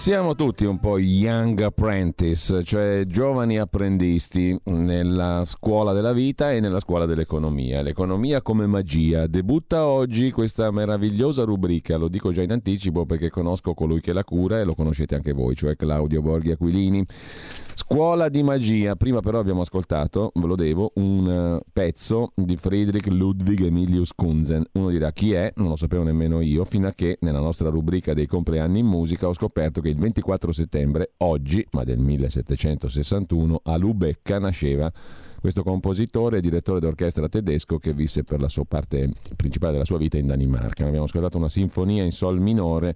Siamo tutti un po' young apprentice, cioè giovani apprendisti nella scuola della vita e nella scuola dell'economia. L'economia come magia. Debutta oggi questa meravigliosa rubrica, lo dico già in anticipo perché conosco colui che la cura e lo conoscete anche voi, cioè Claudio Borghi Aquilini. Scuola di magia. Prima però abbiamo ascoltato, ve lo devo, un uh, pezzo di Friedrich Ludwig Emilius Kunzen. Uno dirà chi è, non lo sapevo nemmeno io, fino a che nella nostra rubrica dei compleanni in musica ho scoperto che il 24 settembre, oggi, ma del 1761, a Lubecca nasceva questo compositore e direttore d'orchestra tedesco che visse per la sua parte principale della sua vita in Danimarca. Abbiamo ascoltato una sinfonia in sol minore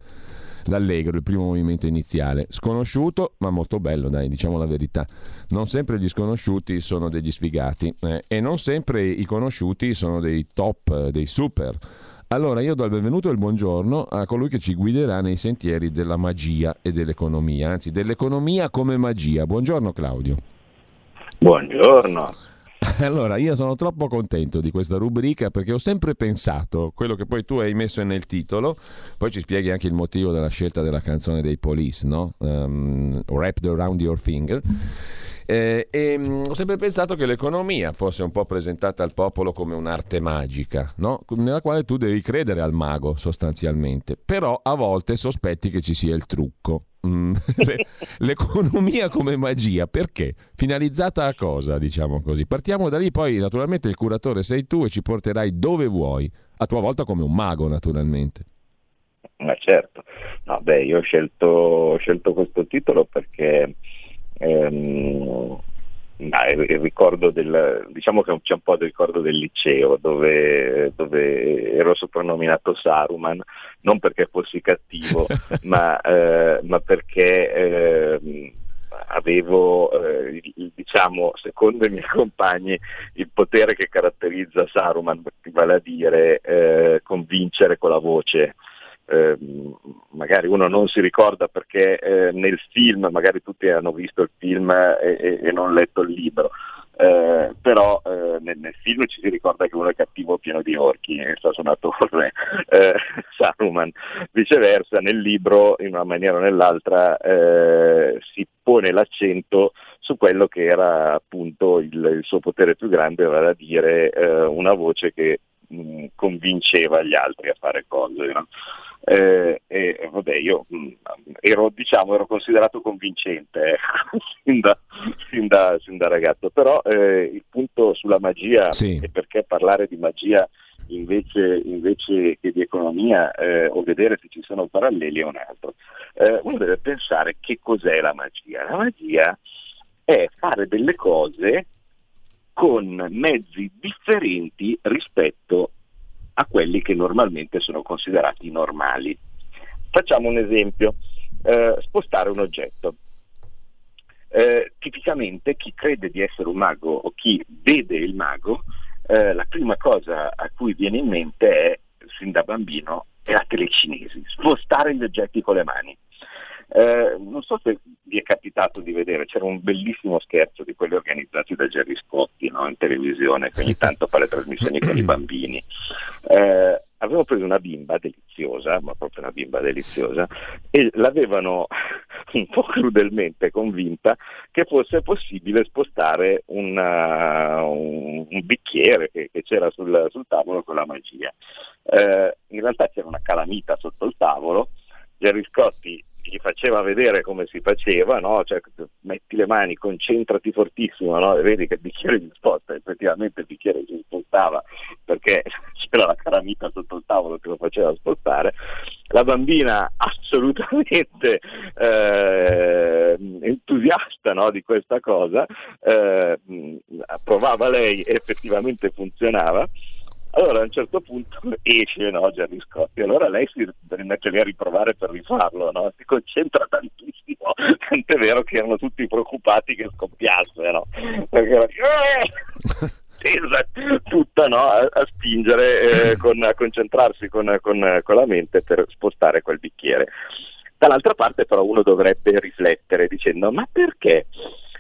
l'allegro, il primo movimento iniziale. Sconosciuto, ma molto bello, dai, diciamo la verità. Non sempre gli sconosciuti sono degli sfigati eh, e non sempre i conosciuti sono dei top, dei super. Allora io do il benvenuto e il buongiorno a colui che ci guiderà nei sentieri della magia e dell'economia, anzi dell'economia come magia. Buongiorno Claudio. Buongiorno. Allora, io sono troppo contento di questa rubrica perché ho sempre pensato, quello che poi tu hai messo nel titolo, poi ci spieghi anche il motivo della scelta della canzone dei Police, no? Um, Wrapped Around Your Finger. Eh, e mh, mm, ho sempre pensato che l'economia fosse un po' presentata al popolo come un'arte magica, no? nella quale tu devi credere al mago sostanzialmente, però a volte sospetti che ci sia il trucco. Mm, l'economia come magia, perché? Finalizzata a cosa, diciamo così? Partiamo da lì, poi naturalmente il curatore sei tu e ci porterai dove vuoi, a tua volta come un mago naturalmente. Ma certo, no, beh, io ho scelto, ho scelto questo titolo perché ehm, il ricordo del, diciamo che c'è un po' del ricordo del liceo dove, dove ero soprannominato Saruman, non perché fossi cattivo, ma, eh, ma, perché eh, avevo, eh, diciamo, secondo i miei compagni, il potere che caratterizza Saruman, vale a dire eh, convincere con la voce eh, magari uno non si ricorda perché eh, nel film, magari tutti hanno visto il film e, e, non letto il libro, eh, però eh, nel, nel, film ci si ricorda che uno è cattivo pieno di orchi e sta su una torre eh, Saruman viceversa nel libro in una maniera o nell'altra eh, si pone l'accento su quello che era appunto il, il suo potere più grande vale a dire eh, una voce che convinceva gli altri a fare cose no? Eh, e vabbè, io mh, mm, ero, diciamo, ero considerato convincente eh, sin, da, sin, da, sin, da, ragazzo, però eh, il punto sulla magia sì. e perché parlare di magia invece, invece che di economia eh, o vedere se ci sono paralleli è un altro. Eh, uno deve pensare che cos'è la magia. La magia è fare delle cose con mezzi differenti rispetto a quelli che normalmente sono considerati normali. Facciamo un esempio, eh, spostare un oggetto. Eh, tipicamente chi crede di essere un mago o chi vede il mago, eh, la prima cosa a cui viene in mente è, sin da bambino, è la telecinesi, spostare gli oggetti con le mani. Eh, non so se vi è capitato di vedere, c'era un bellissimo scherzo di quelli organizzati da Gerry Scotti no? in televisione, che ogni tanto fa le trasmissioni con i bambini. Eh, avevano preso una bimba deliziosa, ma proprio una bimba deliziosa, e l'avevano un po' crudelmente convinta che fosse possibile spostare una, un, un, bicchiere che, che c'era sul, sul, tavolo con la magia. Eh, in realtà c'era una calamita sotto il tavolo, Gerry Scotti gli faceva vedere come si faceva, no? cioè, metti le mani, concentrati fortissimo no? e vedi che il bicchiere si sposta, effettivamente il bicchiere si spostava perché c'era la caramita sotto il tavolo che lo faceva spostare, la bambina assolutamente eh, entusiasta no? di questa cosa, eh, provava lei e effettivamente funzionava, Allora a un certo punto esce no, Gianni Scotti, allora lei si rimette lì a riprovare per rifarlo, no? si concentra tantissimo, tant'è vero che erano tutti preoccupati che scoppiasse, no? Perché era... tesa tutta no? a, a, spingere, eh, con, a concentrarsi con, con, con la mente per spostare quel bicchiere. Dall'altra parte però uno dovrebbe riflettere dicendo ma perché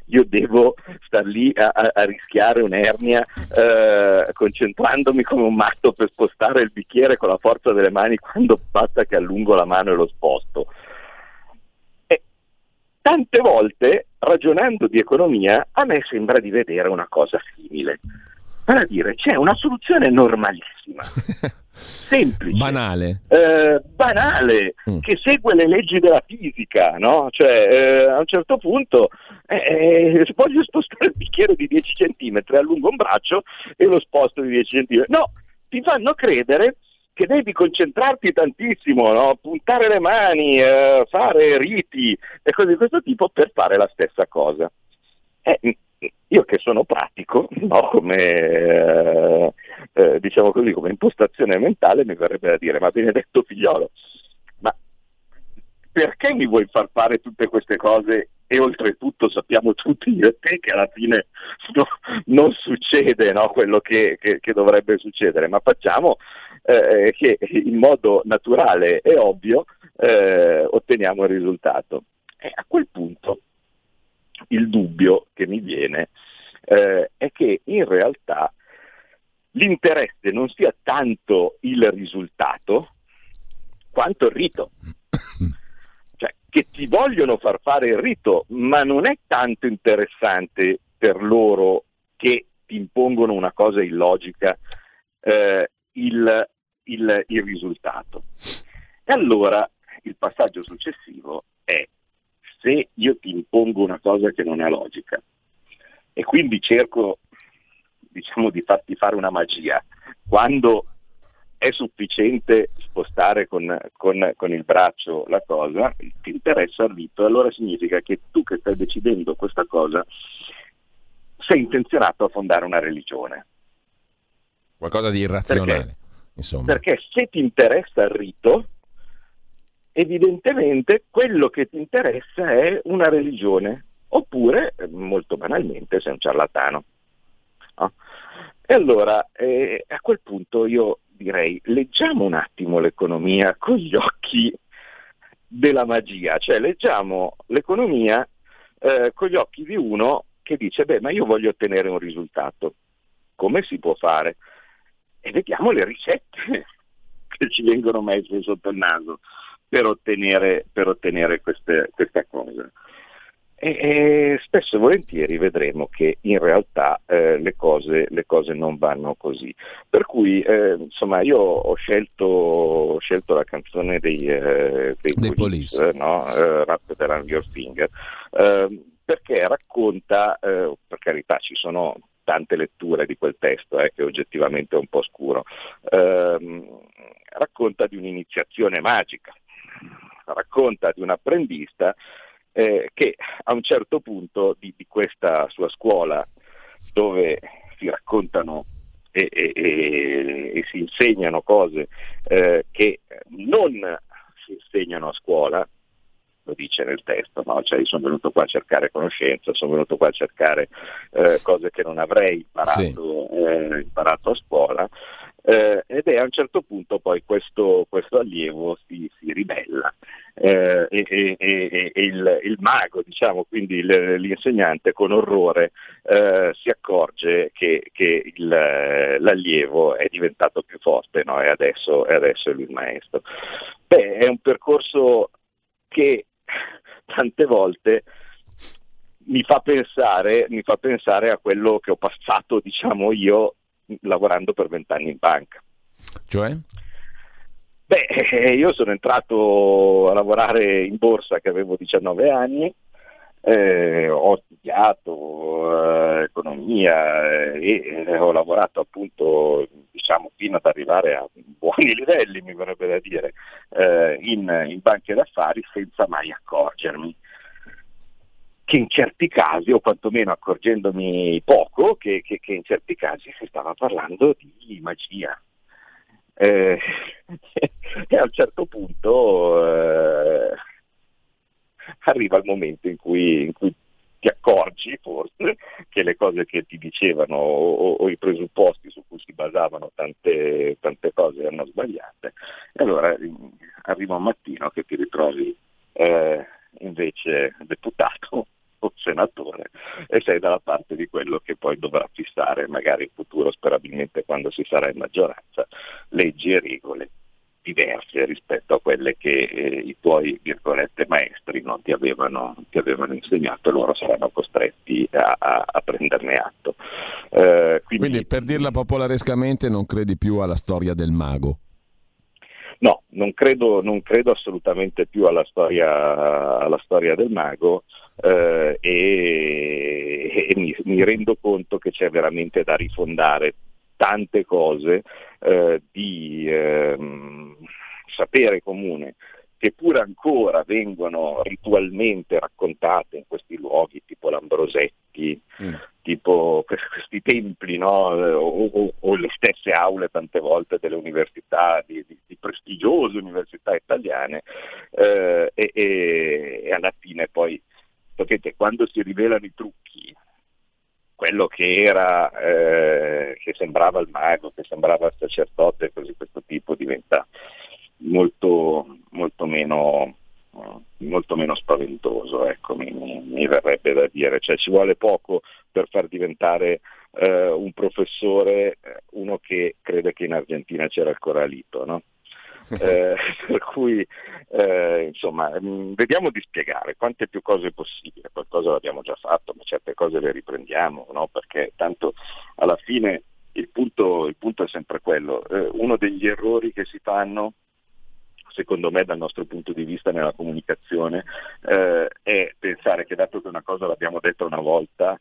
io devo star lì a, a, a rischiare un'ernia eh, concentrandomi come un matto per spostare il bicchiere con la forza delle mani quando basta che allungo la mano e lo sposto. E tante volte, ragionando di economia, a me sembra di vedere una cosa simile. A dire, c'è una soluzione normalissima. semplice, banale, eh, banale mm. che segue le leggi della fisica, no? Cioè, eh, a un certo punto eh, eh voglio spostare il bicchiere di 10 cm, allungo un braccio e lo sposto di 10 cm. No, ti fanno credere che devi concentrarti tantissimo, no? puntare le mani, eh, fare riti e cose di questo tipo per fare la stessa cosa. Eh, io che sono pratico, no? come, eh, eh, diciamo così, come impostazione mentale mi verrebbe da dire, ma benedetto figliolo, ma perché mi vuoi far fare tutte queste cose e oltretutto sappiamo tutti io e te che alla fine no, non succede no? quello che, che, che, dovrebbe succedere, ma facciamo eh, che in modo naturale e ovvio eh, otteniamo il risultato. E a quel punto il dubbio che mi viene eh, è che in realtà l'interesse non sia tanto il risultato quanto il rito. Cioè, che ti vogliono far fare il rito, ma non è tanto interessante per loro che ti impongono una cosa illogica eh, il, il, il risultato. E allora il passaggio successivo è se io ti impongo una cosa che non è logica e quindi cerco diciamo di farti fare una magia, quando è sufficiente spostare con, con, con, il braccio la cosa, ti interessa il rito, allora significa che tu che stai decidendo questa cosa sei intenzionato a fondare una religione. Qualcosa di irrazionale, perché, insomma. Perché se ti interessa il rito, evidentemente quello che ti interessa è una religione, oppure, molto banalmente, sei un ciarlatano. No? E allora, eh, a quel punto io direi, leggiamo un attimo l'economia con gli occhi della magia, cioè leggiamo l'economia eh, con gli occhi di uno che dice, beh, ma io voglio ottenere un risultato, come si può fare? E vediamo le ricette che ci vengono messe sotto il naso per ottenere, per ottenere queste, questa cosa. E, e, spesso e volentieri vedremo che in realtà eh, le, cose, le, cose, non vanno così. Per cui eh, insomma io ho scelto, ho scelto, la canzone dei, eh, dei, dei Police, police. No? Uh, Wrapped Around Your Finger, ehm, perché racconta, eh, per carità ci sono tante letture di quel testo eh, che oggettivamente è un po' scuro, ehm, racconta di un'iniziazione magica racconta di un apprendista eh, che a un certo punto di, di, questa sua scuola dove si raccontano e, e, e, e si insegnano cose eh, che non si insegnano a scuola, lo dice nel testo, no? cioè io sono venuto qua a cercare conoscenza, sono venuto qua a cercare eh, cose che non avrei imparato, sì. eh, imparato a scuola eh, ed è a un certo punto poi questo, questo allievo si, si ribella eh, e, e, e, e il, il, mago, diciamo, quindi il, l'insegnante con orrore eh, si accorge che, che il, l'allievo è diventato più forte no? e adesso, adesso è lui il maestro. Beh, è un percorso che tante volte mi fa pensare, mi fa pensare a quello che ho passato, diciamo io, lavorando per vent'anni in banca. Cioè? Beh, io sono entrato a lavorare in borsa che avevo 19 anni, eh, ho studiato eh, economia eh, e ho lavorato appunto diciamo fino ad arrivare a buoni livelli mi verrebbe da dire eh, in, in banche d'affari senza mai accorgermi che in certi casi, o quantomeno accorgendomi poco, che, che, che in certi casi si stava parlando di magia. Eh, e a un certo punto eh, arriva il momento in cui, in cui, ti accorgi forse che le cose che ti dicevano o, o i presupposti su cui si basavano tante, tante, cose erano sbagliate. E allora arriva un mattino che ti ritrovi eh, invece deputato senatore e sei dalla parte di quello che poi dovrà fissare magari in futuro, sperabilmente quando si sarà in maggioranza, leggi e regole diverse rispetto a quelle che eh, i tuoi virgolette maestri non ti avevano, ti avevano insegnato e loro saranno costretti a, a, a prenderne atto. Eh, quindi, quindi per dirla popolarescamente non credi più alla storia del mago? No, non credo, non credo assolutamente più alla storia, alla storia del mago eh, e, e mi, mi, rendo conto che c'è veramente da rifondare tante cose eh, di ehm, sapere comune che pure ancora vengono ritualmente raccontate in questi luoghi tipo l'Ambrosetti, mm. tipo questi templi no? o, o, o, le stesse aule tante volte delle università, di, di, di prestigiose università italiane eh, e, e alla fine poi sapete, quando si rivelano i trucchi quello che era, eh, che sembrava il mago, che sembrava il sacerdote, così questo tipo diventa molto, molto, meno, molto meno spaventoso, ecco, mi, mi, verrebbe da dire, cioè ci vuole poco per far diventare eh, un professore eh, uno che crede che in Argentina c'era il coralito, no? eh, per cui eh, insomma mm, vediamo di spiegare quante più cose possibile, qualcosa l'abbiamo già fatto, ma certe cose le riprendiamo, no? perché tanto alla fine il punto, il punto è sempre quello, eh, uno degli errori che si fanno secondo me dal nostro punto di vista nella comunicazione eh, è pensare che dato che una cosa l'abbiamo detta una volta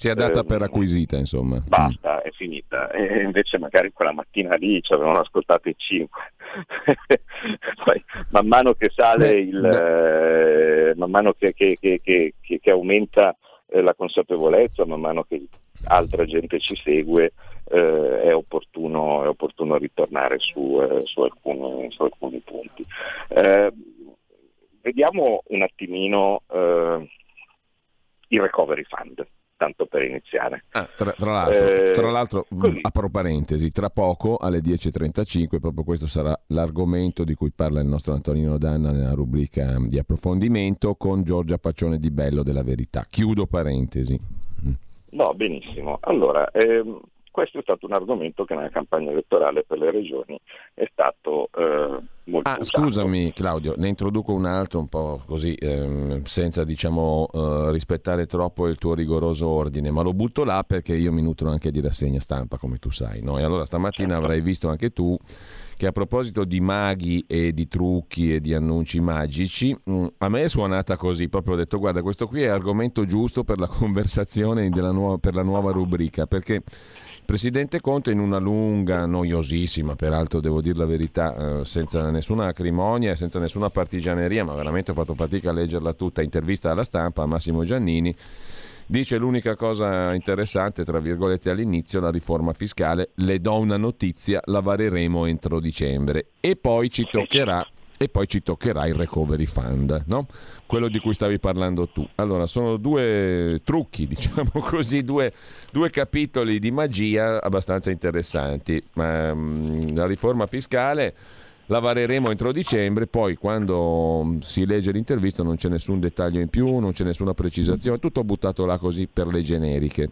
sia data eh, per acquisita, insomma. Basta, è finita. E invece magari quella mattina lì ci avevano ascoltato i cinque. Poi man mano che sale il... Eh, man mano che, che, che, che aumenta eh, la consapevolezza, man mano che altra gente ci segue, eh, è, opportuno, è, opportuno, ritornare su, eh, su, alcuni, su alcuni, punti. Eh, vediamo un attimino il recovery fund tanto per iniziare. Ah, tra, tra, l'altro, eh, tra l'altro apro parentesi, tra poco alle 10.35 proprio questo sarà l'argomento di cui parla il nostro Antonino Danna nella rubrica di approfondimento con Giorgia Paccione di Bello della Verità. Chiudo parentesi. Mm. No, benissimo. Allora, ehm, questo è stato un argomento che nella campagna elettorale per le regioni è stato eh, molto ah, usato. Scusami Claudio, ne introduco un altro un po' così, ehm, senza diciamo eh, rispettare troppo il tuo rigoroso ordine, ma lo butto là perché io mi nutro anche di rassegna stampa, come tu sai. No? E allora stamattina certo. avrai visto anche tu che a proposito di maghi e di trucchi e di annunci magici, mh, mm, a me è suonata così, proprio ho detto guarda questo qui è argomento giusto per la conversazione nuova, per la nuova rubrica, perché Presidente Conte in una lunga, noiosissima, peraltro devo dire la verità, eh, senza nessuna acrimonia senza nessuna partigianeria, ma veramente ho fatto fatica a leggerla tutta, intervista alla stampa a Massimo Giannini, dice l'unica cosa interessante, tra virgolette all'inizio, la riforma fiscale, le do una notizia, la vareremo entro dicembre. E poi ci toccherà e poi ci toccherà il recovery fund, no? quello di cui stavi parlando tu. Allora, sono due trucchi, diciamo così, due, due capitoli di magia abbastanza interessanti. Ma, um, la riforma fiscale la vareremo entro dicembre, poi quando si legge l'intervista non c'è nessun dettaglio in più, non c'è nessuna precisazione, tutto buttato là così per le generiche.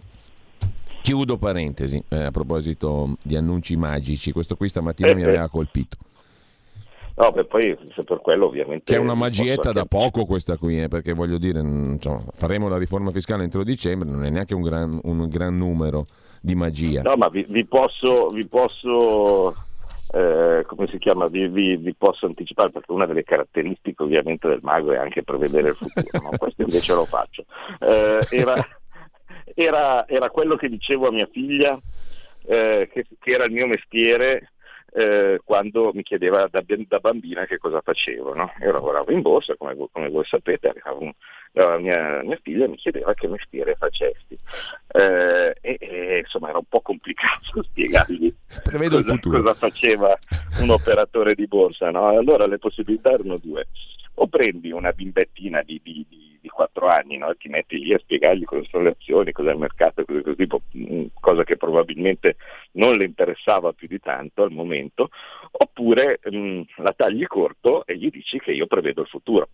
Chiudo parentesi eh, a proposito di annunci magici, questo qui stamattina eh, mi aveva colpito. No, beh, poi se per quello ovviamente... Che è una magietta da poco questa qui, eh, perché voglio dire, insomma, faremo la riforma fiscale entro dicembre, non è neanche un gran, un gran numero di magia. No, ma vi, vi posso, vi posso eh, come si chiama, vi, vi, vi, posso anticipare, perché una delle caratteristiche ovviamente del mago è anche prevedere il futuro, no? questo invece lo faccio. Eh, era, era, era, quello che dicevo a mia figlia, eh, che, che, era il mio mestiere eh, quando mi chiedeva da, da, bambina che cosa facevo. No? Io lavoravo in borsa, come, come voi sapete, un, la mia, mia, figlia mi chiedeva che mestiere facessi. Eh, e, e, insomma era un po' complicato spiegargli cosa, cosa, faceva un operatore di borsa. No? Allora le possibilità erano due. O prendi una bimbettina di, di, di, di 4 anni no? ti metti lì a spiegargli cosa sono le azioni, cos'è il mercato, così, così, mm, cosa che probabilmente non le interessava più di tanto al momento, oppure mh, mm, la tagli corto e gli dici che io prevedo il futuro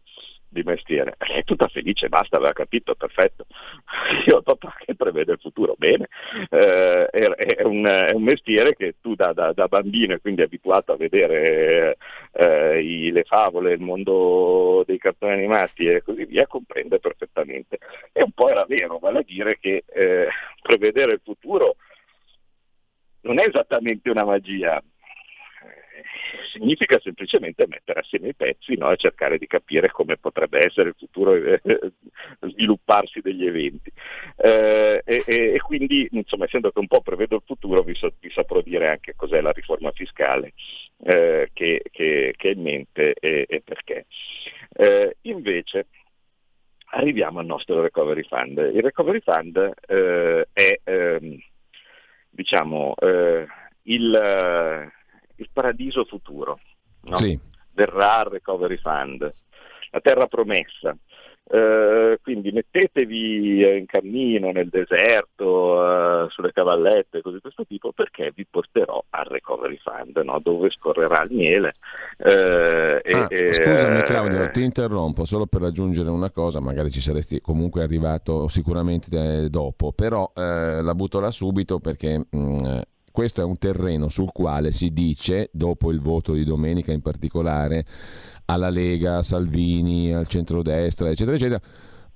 di mestiere. È tutta felice, basta, aveva capito, perfetto. Io papà che prevede il futuro, bene. Eh, è, è, un, è, un, mestiere che tu da, da, da bambino e quindi abituato a vedere eh, i, le favole, il mondo dei cartoni animati e così via, comprende perfettamente. E un po' era vero, vale a dire che eh, prevedere il futuro non è esattamente una magia, significa semplicemente mettere assieme i pezzi no? e cercare di capire come potrebbe essere il futuro eh, svilupparsi degli eventi. Eh, e, e, quindi, insomma, essendo che un po' prevedo il futuro, vi, so, vi saprò dire anche cos'è la riforma fiscale eh, che, che, che, è in mente e, e perché. Eh, invece, arriviamo al nostro recovery fund. Il recovery fund eh, è, ehm, diciamo, eh, il il paradiso futuro. No? Sì. Verrà il recovery fund, la terra promessa. Uh, quindi mettetevi in cammino nel deserto, uh, sulle cavallette, cose di questo tipo, perché vi porterò al recovery fund, no? dove scorrerà il miele. Uh, ah, e, scusami Claudio, ti interrompo solo per aggiungere una cosa, magari ci saresti comunque arrivato sicuramente dopo, però la butto là subito perché mh, mm, questo è un terreno sul quale si dice, dopo il voto di domenica in particolare, alla Lega, a Salvini, al centrodestra, eccetera, eccetera,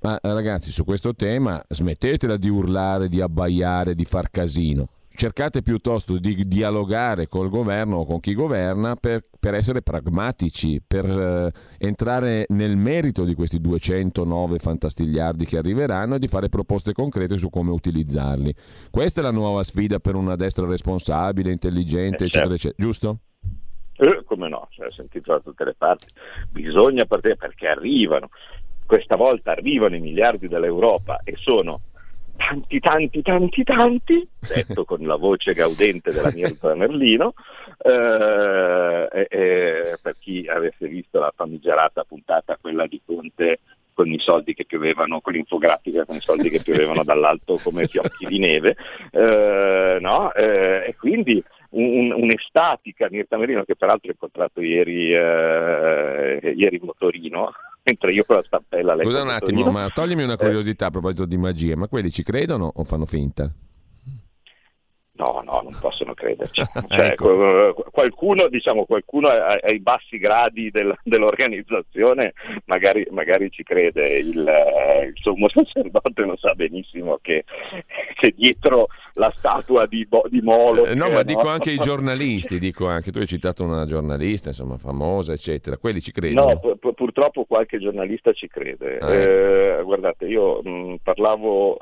ma ragazzi, su questo tema smettetela di urlare, di abbaiare, di far casino cercate piuttosto di dialogare col governo o con chi governa per, per essere pragmatici, per eh, entrare nel merito di questi 209 fantastigliardi che arriveranno e di fare proposte concrete su come utilizzarli. Questa è la nuova sfida per una destra responsabile, intelligente, eh, eccetera, certo. eccetera, giusto? Eh, come no, cioè, sentito da tutte le parti, bisogna partire perché arrivano, questa volta arrivano i miliardi dall'Europa e sono tanti, tanti, tanti, tanti, detto con la voce gaudente della Mirta Merlino, eh, eh, per chi avesse visto la famigerata puntata, quella di Conte con i soldi che piovevano, con l'infografica con i soldi che piovevano dall'alto come fiocchi di neve, eh, no? Eh, e quindi un, un'estatica Mirta Merlino che peraltro ho incontrato ieri, eh, ieri in motorino, mentre io con la stampella Scusa un attimo, ma toglimi una curiosità a proposito di magia, ma quelli ci credono o fanno finta? No, no, non possono crederci. Cioè, ecco. qualcuno, diciamo, qualcuno ai bassi gradi del, dell'organizzazione magari, magari, ci crede, il, il, sommo sacerdote lo sa benissimo che, che dietro la statua di, di Molo... Eh, no, ma no? dico anche i giornalisti, dico anche, tu hai citato una giornalista, insomma, famosa, eccetera, quelli ci credono? No, pu- purtroppo qualche giornalista ci crede. Ah, ecco. eh, guardate, io mh, parlavo...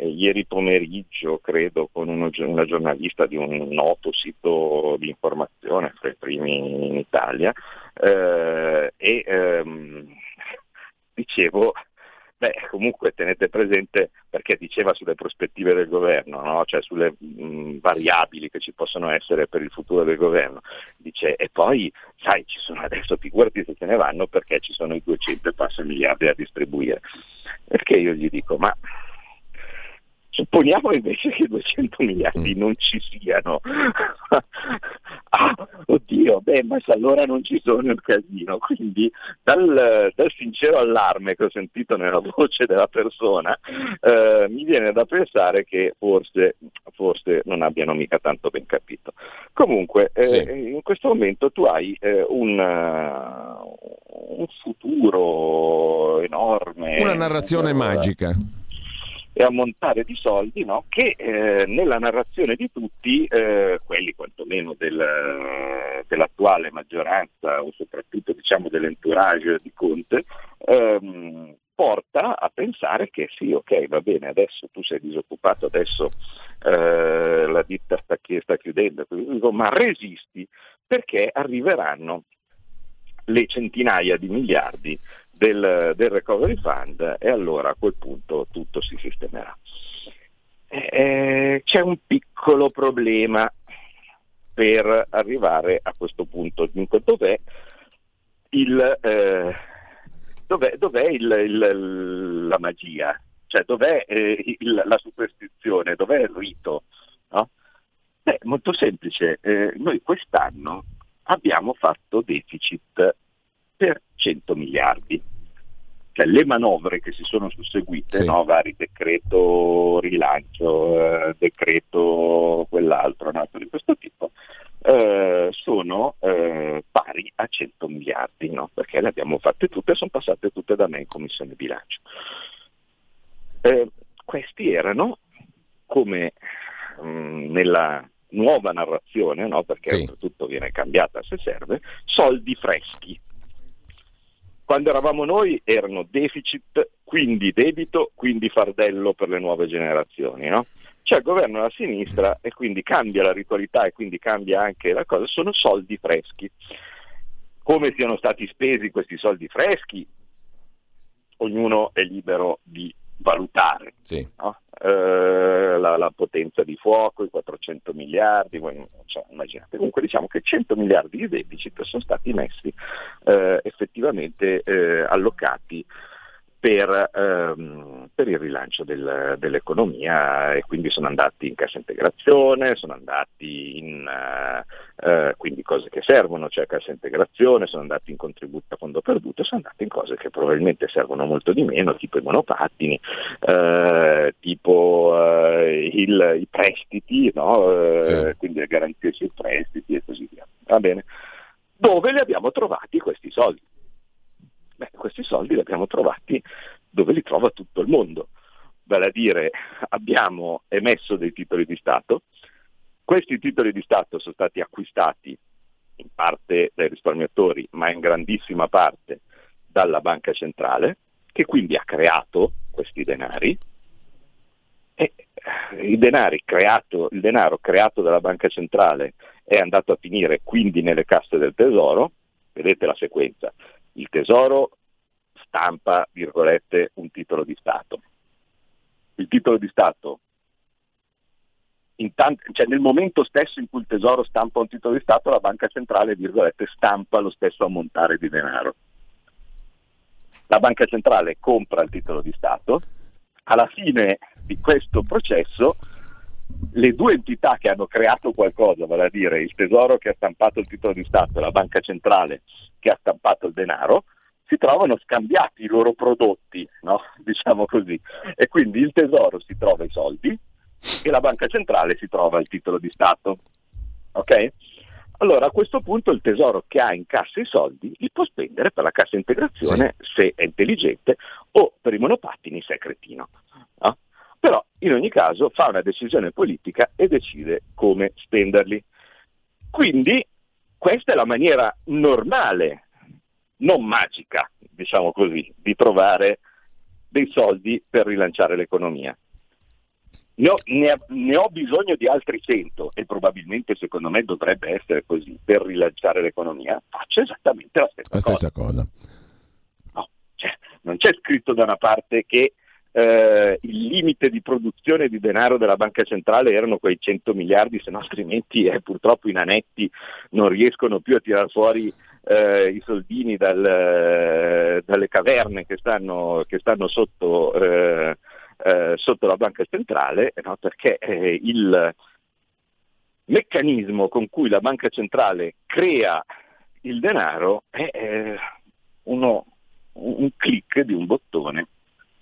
Eh, ieri pomeriggio, credo, con uno, una giornalista di un noto sito di informazione, tra i primi in Italia, eh, e ehm, dicevo, beh, comunque tenete presente, perché diceva sulle prospettive del governo, no? cioè sulle mh, variabili che ci possono essere per il futuro del governo, dice, e poi, sai, ci sono adesso, figurati se se ne vanno perché ci sono i 200 e miliardi a distribuire. Perché io gli dico, ma Supponiamo invece che 200 miliardi mm. non ci siano. ah, oddio, beh, ma se allora non ci sono il casino. Quindi dal, dal sincero allarme che ho sentito nella voce della persona, eh, mi viene da pensare che forse, forse, non abbiano mica tanto ben capito. Comunque, eh, sì. in questo momento tu hai eh, un, un futuro enorme. Una narrazione magica e ammontare di soldi no? che eh, nella narrazione di tutti, eh, quelli quantomeno del, dell'attuale maggioranza o soprattutto diciamo, dell'entourage di Conte, ehm, porta a pensare che sì, ok, va bene, adesso tu sei disoccupato, adesso eh, la ditta sta, sta chiudendo, ma resisti perché arriveranno le centinaia di miliardi del, del, recovery fund e allora a quel punto tutto si sistemerà. Eh, c'è un piccolo problema per arrivare a questo punto. Dunque, dov'è, il, eh, dov'è, dov'è il, il, la magia? Cioè, dov'è eh, la superstizione? Dov'è il rito? No? Beh, molto semplice. Eh, noi quest'anno abbiamo fatto deficit per 100 miliardi cioè, le manovre che si sono susseguite, sì. no? vari decreto rilancio, eh, decreto quell'altro, no? di questo tipo, eh, sono eh, pari a 100 miliardi, no? perché le abbiamo fatte tutte e sono passate tutte da me in commissione bilancio. Eh, questi erano, come mh, mm, nella nuova narrazione, no? perché sì. tutto viene cambiata se serve, soldi freschi quando eravamo noi erano deficit, quindi debito, quindi fardello per le nuove generazioni. No? C'è il governo alla sinistra e quindi cambia la ritualità e quindi cambia anche la cosa, sono soldi freschi. Come siano stati spesi questi soldi freschi, ognuno è libero di valutare. Sì. No? Eh, la, la, potenza di fuoco, i 400 miliardi, voi, cioè, immaginate. Comunque diciamo che 100 miliardi di deficit sono stati messi eh, effettivamente eh, allocati per, ehm, per, il rilancio del, dell'economia e quindi sono andati in cassa integrazione, sono andati in uh, uh, quindi cose che servono, cioè cassa integrazione, sono andati in contributo a fondo perduto, sono andati in cose che probabilmente servono molto di meno, tipo i monopattini, uh, tipo il, i prestiti, no? sì. quindi le garanzie sui prestiti e così via. Va bene. Dove li abbiamo trovati questi soldi? Beh, questi soldi li abbiamo trovati dove li trova tutto il mondo. Vale a dire, abbiamo emesso dei titoli di Stato, questi titoli di Stato sono stati acquistati in parte dai risparmiatori, ma in grandissima parte dalla banca centrale, che quindi ha creato questi denari. E eh, creato, il denaro creato dalla banca centrale è andato a finire quindi nelle casse del tesoro, vedete la sequenza, il Tesoro stampa, virgolette, un titolo di Stato. Il titolo di Stato, tant- cioè nel momento stesso in cui il Tesoro stampa un titolo di Stato, la Banca Centrale, virgolette, stampa lo stesso ammontare di denaro. La Banca Centrale compra il titolo di Stato, alla fine di questo processo le due entità che hanno creato qualcosa, vale a dire il Tesoro che ha stampato il titolo di Stato e la Banca Centrale che ha stampato il denaro, si trovano scambiati i loro prodotti, no? diciamo così. E quindi il Tesoro si trova i soldi e la Banca Centrale si trova il titolo di Stato. Ok? Allora a questo punto il tesoro che ha in cassa i soldi li può spendere per la cassa integrazione sì. se è intelligente o per i monopattini se è cretino. No? Però in ogni caso fa una decisione politica e decide come spenderli. Quindi questa è la maniera normale, non magica, diciamo così, di trovare dei soldi per rilanciare l'economia. Ne ho, ne, ne ho, bisogno di altri 100 e probabilmente secondo me dovrebbe essere così per rilanciare l'economia, faccio esattamente la stessa la cosa. Stessa cosa. No, cioè, non c'è scritto da una parte che eh, il limite di produzione di denaro della banca centrale erano quei 100 miliardi, se no altrimenti eh, purtroppo i nanetti non riescono più a tirar fuori eh, i soldini dal, eh, dalle caverne che stanno, che stanno sotto, eh, eh, sotto, la banca centrale, no? perché il meccanismo con cui la banca centrale crea il denaro è uno, un clic di un bottone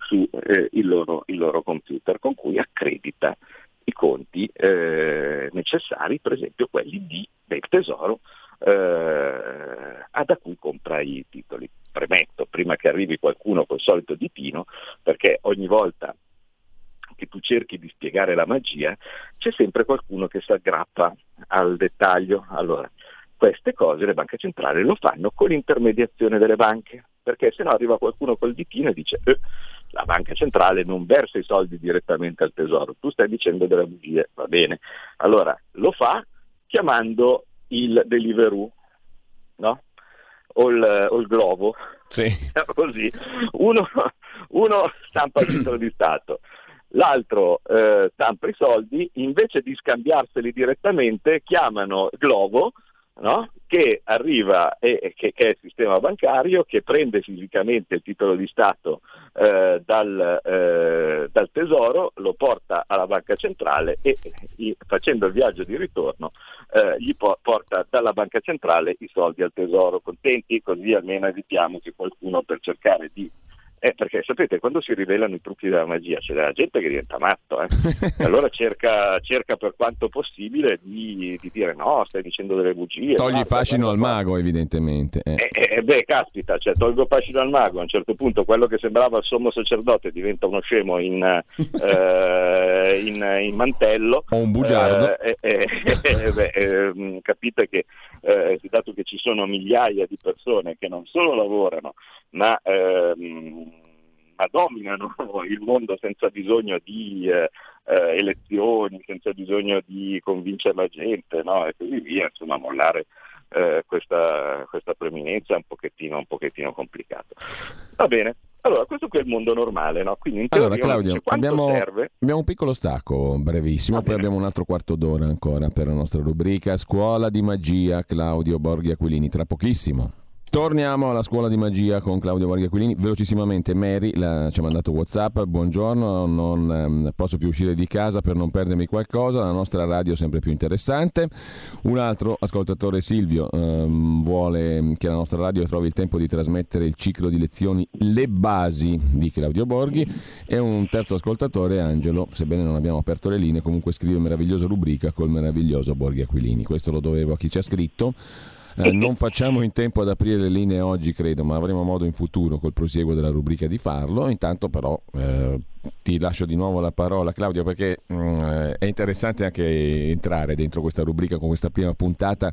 su eh, il, loro, loro, computer con cui accredita i conti eh, necessari, per esempio quelli di, del tesoro eh, da cui compra i titoli. Premetto, prima che arrivi qualcuno col solito ditino, perché ogni volta che tu cerchi di spiegare la magia, c'è sempre qualcuno che si aggrappa al dettaglio. Allora, queste cose le banche centrali lo fanno con l'intermediazione delle banche. Perché se no arriva qualcuno col ditino e dice eh, la banca centrale non versa i soldi direttamente al tesoro, tu stai dicendo delle bugie, va bene. Allora lo fa chiamando il Deliveroo, no? O il, o il Globo, sì. così. Uno, uno stampa il titolo di Stato, l'altro eh, stampa i soldi, invece di scambiarseli direttamente chiamano Globo no? che arriva, e, che, che, è il sistema bancario, che prende fisicamente il titolo di Stato eh, dal, eh, dal, Tesoro, lo porta alla banca centrale e facendo il viaggio di ritorno eh, gli po- porta dalla banca centrale i soldi al Tesoro. Contenti? Così almeno evitiamo che qualcuno per cercare di eh, perché sapete, quando si rivelano i trucchi della magia c'è della gente che diventa matto, eh? allora cerca, cerca, per quanto possibile di, di, dire no, stai dicendo delle bugie. Togli no, fascino al mago, evidentemente. Eh. Eh, eh. eh. beh, caspita, cioè, tolgo fascino al mago, a un certo punto quello che sembrava il sommo sacerdote diventa uno scemo in, in, in mantello. O un bugiardo. beh, ehm, capite che, dato che ci sono migliaia di persone che non solo lavorano, ma ehm, ma dominano il mondo senza bisogno di eh, elezioni, senza bisogno di convincere la gente no? e così via, insomma mollare eh, questa, questa, preminenza è un pochettino, un pochettino complicato. Va bene, allora, questo qui è il mondo normale, no? Quindi in allora, Claudio, abbiamo, serve... abbiamo, un piccolo stacco brevissimo, poi abbiamo un altro quarto d'ora ancora per la nostra rubrica Scuola di magia Claudio Borghi Aquilini, tra pochissimo. Torniamo alla scuola di magia con Claudio Varga Aquilini. Velocissimamente, Mary la, ci ha mandato WhatsApp. Buongiorno, non um, posso più uscire di casa per non perdermi qualcosa. La nostra radio è sempre più interessante. Un altro ascoltatore, Silvio, um, vuole che la nostra radio trovi il tempo di trasmettere il ciclo di lezioni Le basi di Claudio Borghi. E un terzo ascoltatore, Angelo, sebbene non abbiamo aperto le linee, comunque scrive meravigliosa rubrica col meraviglioso Borghi Aquilini. Questo lo dovevo a chi ci ha scritto. Eh, non facciamo in tempo ad aprire le linee oggi, credo, ma avremo modo in futuro col prosieguo della rubrica di farlo. Intanto però eh, ti lascio di nuovo la parola Claudio perché mh, mm, è interessante anche entrare dentro questa rubrica con questa prima puntata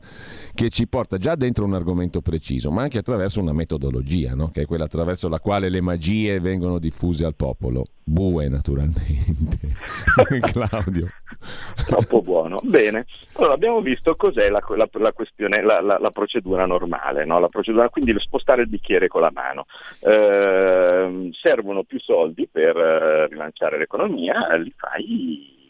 che ci porta già dentro un argomento preciso, ma anche attraverso una metodologia, no? che è quella attraverso la quale le magie vengono diffuse al popolo. Bue naturalmente. Claudio. Troppo buono. Bene, allora abbiamo visto cos'è la, la, la questione, la, la, procedura normale, no? procedura, quindi spostare il bicchiere con la mano. Eh, servono più soldi per eh, rilanciare l'economia, li fai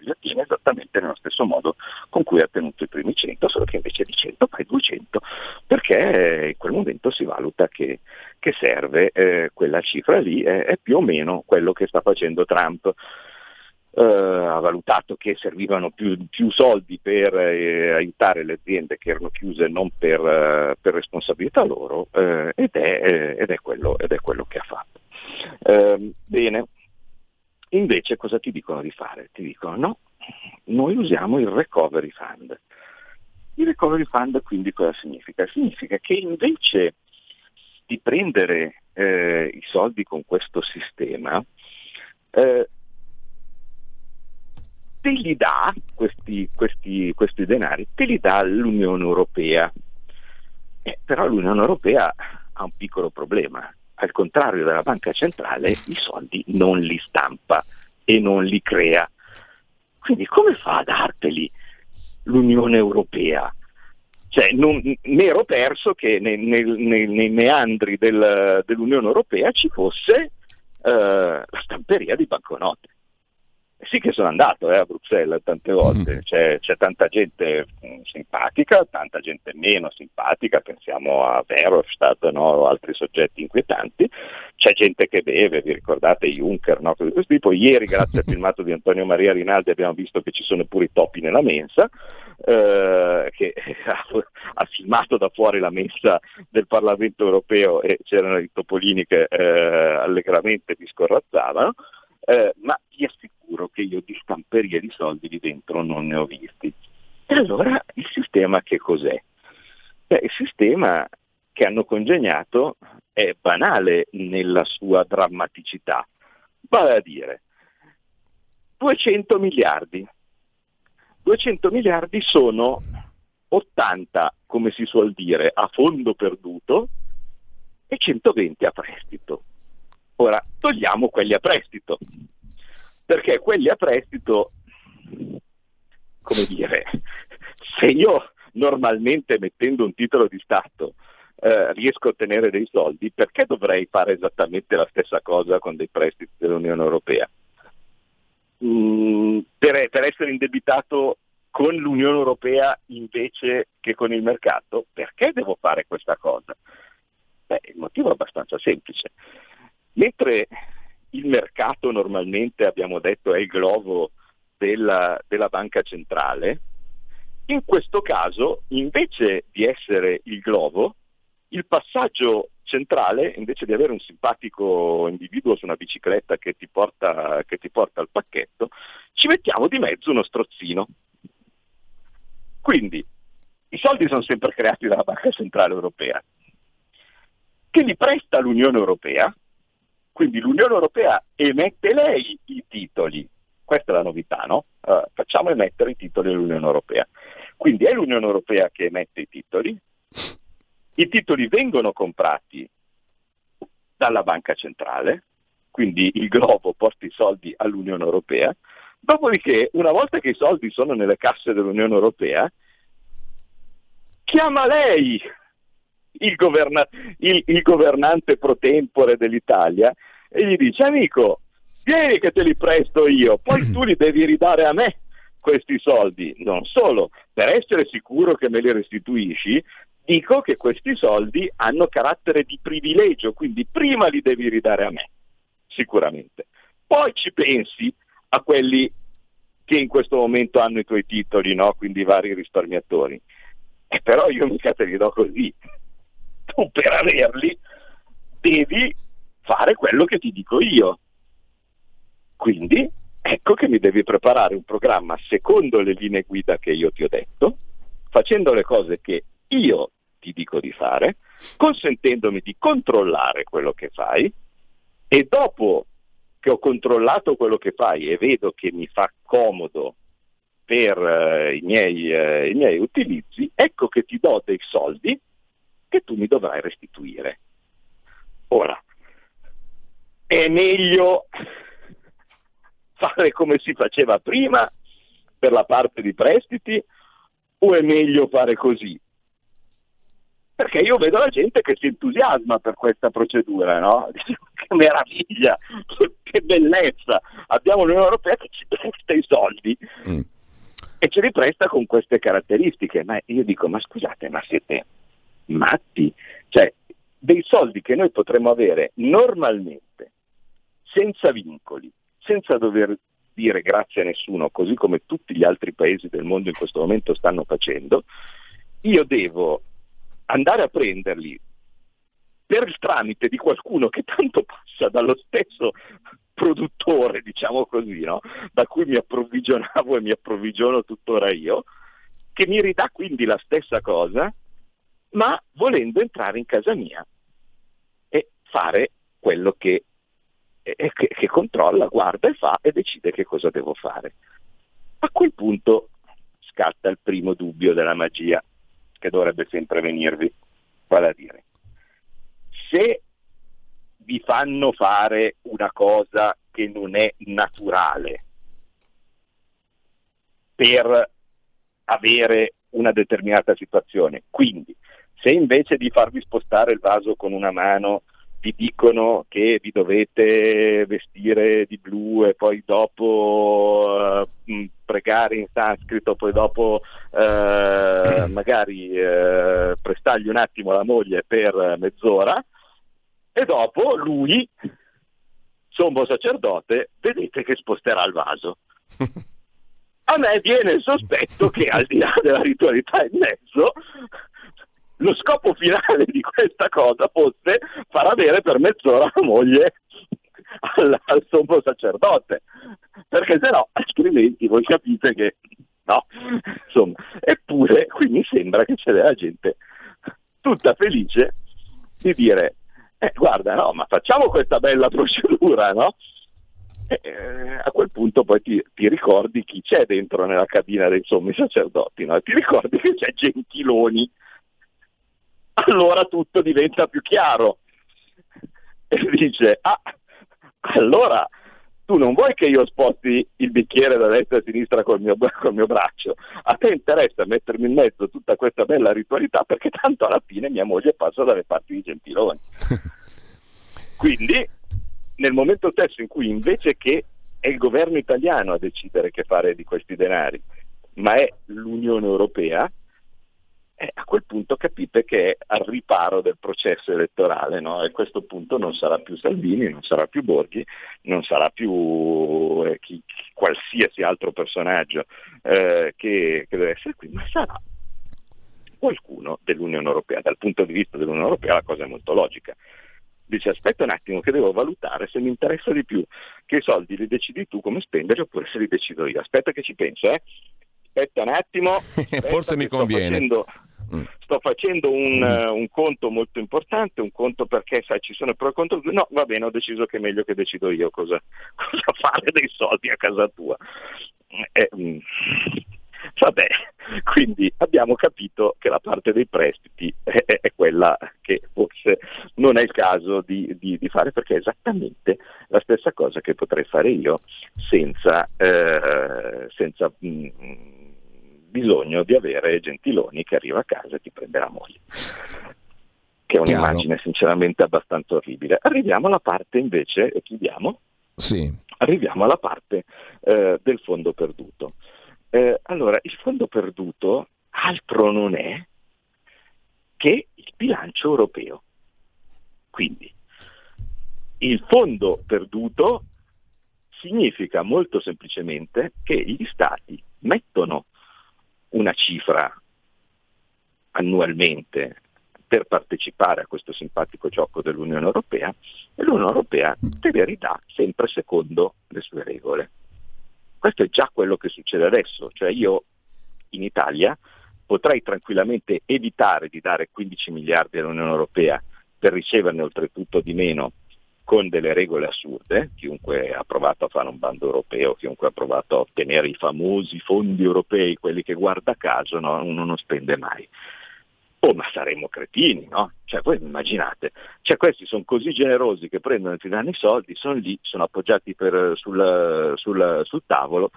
li ottiene esattamente nello stesso modo con cui ha tenuto i primi 100, solo che invece di 100 fai 200, perché in quel momento si valuta che, che serve eh, quella cifra lì, è, è più o meno quello che sta facendo Trump. Uh, ha valutato che servivano più, più soldi per eh, aiutare le aziende che erano chiuse non per, uh, per responsabilità loro uh, ed, è, ed, è quello, ed, è, quello, che ha fatto. Ehm, bene, invece cosa ti dicono di fare? Ti dicono no, noi usiamo il recovery fund. Il recovery fund quindi cosa significa? Significa che invece di prendere eh, i soldi con questo sistema, eh, te li dà questi, questi, questi, denari, te li dà l'Unione Europea. Eh, però l'Unione Europea ha un piccolo problema, al contrario della banca centrale i soldi non li stampa e non li crea. Quindi come fa a darteli l'Unione Europea? Cioè, non, mi ero perso che nei, nei, nei meandri del, dell'Unione Europea ci fosse uh, la stamperia di banconote. Sì che sono andato eh, a Bruxelles tante volte, mm. c'è, c'è, tanta gente mm, simpatica, tanta gente meno simpatica, pensiamo a Verhofstadt no? o altri soggetti inquietanti, c'è gente che beve, vi ricordate Juncker, no? di questo tipo. Ieri grazie al filmato di Antonio Maria Rinaldi abbiamo visto che ci sono pure i topi nella mensa, eh, che ha, ha, filmato da fuori la mensa del Parlamento europeo e c'erano i topolini che eh, allegramente vi scorrazzavano. Eh, ma che io di stamperie di soldi lì dentro non ne ho visti. E allora il sistema che cos'è? Beh, il sistema che hanno congegnato è banale nella sua drammaticità. Vale a dire, 200 miliardi. 200 miliardi sono 80, come si suol dire, a fondo perduto e 120 a prestito. Ora, togliamo quelli a prestito, perché quelli a prestito, come dire, se io normalmente mettendo un titolo di Stato eh, riesco a ottenere dei soldi, perché dovrei fare esattamente la stessa cosa con dei prestiti dell'Unione Europea? Mm, per, per essere indebitato con l'Unione Europea invece che con il mercato, perché devo fare questa cosa? Beh, il motivo è abbastanza semplice. Mentre il mercato normalmente, abbiamo detto, è il globo della, della banca centrale, in questo caso, invece di essere il globo, il passaggio centrale, invece di avere un simpatico individuo su una bicicletta che ti, porta, che ti porta al pacchetto, ci mettiamo di mezzo uno strozzino. Quindi i soldi sono sempre creati dalla Banca Centrale Europea, che li presta l'Unione Europea, quindi l'Unione Europea emette lei i titoli. Questa è la novità, no? Uh, facciamo emettere i titoli dell'Unione Europea. Quindi è l'Unione Europea che emette i titoli, i titoli vengono comprati dalla banca centrale, quindi il globo porta i soldi all'Unione Europea, dopodiché una volta che i soldi sono nelle casse dell'Unione Europea, chiama lei il, governa- il, il governante pro tempore dell'Italia e gli dice amico, vieni che te li presto io, poi tu li devi ridare a me questi soldi. Non solo, per essere sicuro che me li restituisci, dico che questi soldi hanno carattere di privilegio, quindi prima li devi ridare a me, sicuramente. Poi ci pensi a quelli che in questo momento hanno i tuoi titoli, no? quindi i vari risparmiatori. E però io mica te li do così. Per averli devi fare quello che ti dico io. Quindi ecco che mi devi preparare un programma secondo le linee guida che io ti ho detto, facendo le cose che io ti dico di fare, consentendomi di controllare quello che fai e dopo che ho controllato quello che fai e vedo che mi fa comodo per uh, i, miei, uh, i miei utilizzi, ecco che ti do dei soldi che tu mi dovrai restituire. Ora, è meglio fare come si faceva prima per la parte di prestiti o è meglio fare così? perché io vedo la gente che si entusiasma per questa procedura, no? che meraviglia, che bellezza, abbiamo l'Unione Europea che ci presta i soldi mm. e ce li presta con queste caratteristiche, ma io dico, ma scusate, ma siete matti? Cioè, dei soldi che noi potremmo avere normalmente, senza vincoli, senza dover dire grazie a nessuno, così come tutti gli altri paesi del mondo in questo momento stanno facendo, io devo andare a prenderli per il tramite di qualcuno che tanto passa dallo stesso produttore, diciamo così, no? da cui mi approvvigionavo e mi approvvigiono tuttora io, che mi ridà quindi la stessa cosa, ma volendo entrare in casa mia e fare quello che, eh, che, che controlla, guarda e fa e decide che cosa devo fare. A quel punto scatta il primo dubbio della magia che dovrebbe sempre venirvi, vale a dire, se vi fanno fare una cosa che non è naturale per avere una determinata situazione, quindi se invece di farvi spostare il vaso con una mano vi dicono che vi dovete vestire di blu e poi dopo uh, pregare in sanscrito, poi dopo uh, magari uh, prestargli un attimo la moglie per mezz'ora e dopo lui, sommo sacerdote, vedete che sposterà il vaso. A me viene il sospetto che al di là della ritualità in mezzo lo scopo finale di questa cosa fosse far avere per mezz'ora la moglie al, al sommo sacerdote, perché se no, altrimenti voi capite che no, insomma, eppure qui mi sembra che c'è della gente tutta felice di dire, eh, guarda, no, ma facciamo questa bella procedura, no? Eh, a quel punto poi ti, ti, ricordi chi c'è dentro nella cabina dei sommi sacerdoti, no? ti ricordi che c'è Gentiloni allora tutto diventa più chiaro. e dice, ah, allora tu non vuoi che io sposti il bicchiere da destra a sinistra col mio, col mio, braccio, a te interessa mettermi in mezzo tutta questa bella ritualità perché tanto alla fine mia moglie passa dalle parti di Gentiloni. Quindi nel momento stesso in cui invece che è il governo italiano a decidere che fare di questi denari, ma è l'Unione Europea, eh, a quel punto capite che è al riparo del processo elettorale no? e a questo punto non sarà più Salvini, non sarà più Borghi, non sarà più eh, chi, chi, qualsiasi altro personaggio eh, che, che deve essere qui, ma sarà qualcuno dell'Unione Europea. Dal punto di vista dell'Unione Europea la cosa è molto logica. Dice aspetta un attimo che devo valutare se mi interessa di più che i soldi li decidi tu come spenderli oppure se li decido io. Aspetta che ci penso, eh. Aspetta un attimo. Aspetta Forse mi conviene. Facendo Mm. Sto facendo un, uh, un, conto molto importante, un conto perché sai ci sono pro e contro. No, va bene, ho deciso che è meglio che decido io cosa, cosa fare dei soldi a casa tua. Eh, mm, vabbè, quindi abbiamo capito che la parte dei prestiti è, è quella che forse non è il caso di, di, di, fare perché è esattamente la stessa cosa che potrei fare io senza, eh, senza mh, mm, bisogno di avere Gentiloni che arriva a casa e ti prende la moglie. Che è un'immagine Chiaro. sinceramente abbastanza orribile. Arriviamo alla parte invece, e chiudiamo, sì. arriviamo alla parte eh, del fondo perduto. Eh, allora, il fondo perduto altro non è che il bilancio europeo. Quindi, il fondo perduto significa molto semplicemente che gli stati mettono una cifra annualmente per partecipare a questo simpatico gioco dell'Unione Europea e l'Unione Europea te le ridà sempre secondo le sue regole. Questo è già quello che succede adesso, cioè io in Italia potrei tranquillamente evitare di dare 15 miliardi all'Unione Europea per riceverne oltretutto di meno con delle regole assurde, chiunque ha provato a fare un bando europeo, chiunque ha provato a ottenere i famosi fondi europei, quelli che guarda caso no, uno non spende mai. Oh, ma saremmo cretini, no? Cioè, voi immaginate, cioè, questi sono così generosi che prendono e ti danno i soldi, sono lì, sono appoggiati per, sul, sul, sul, tavolo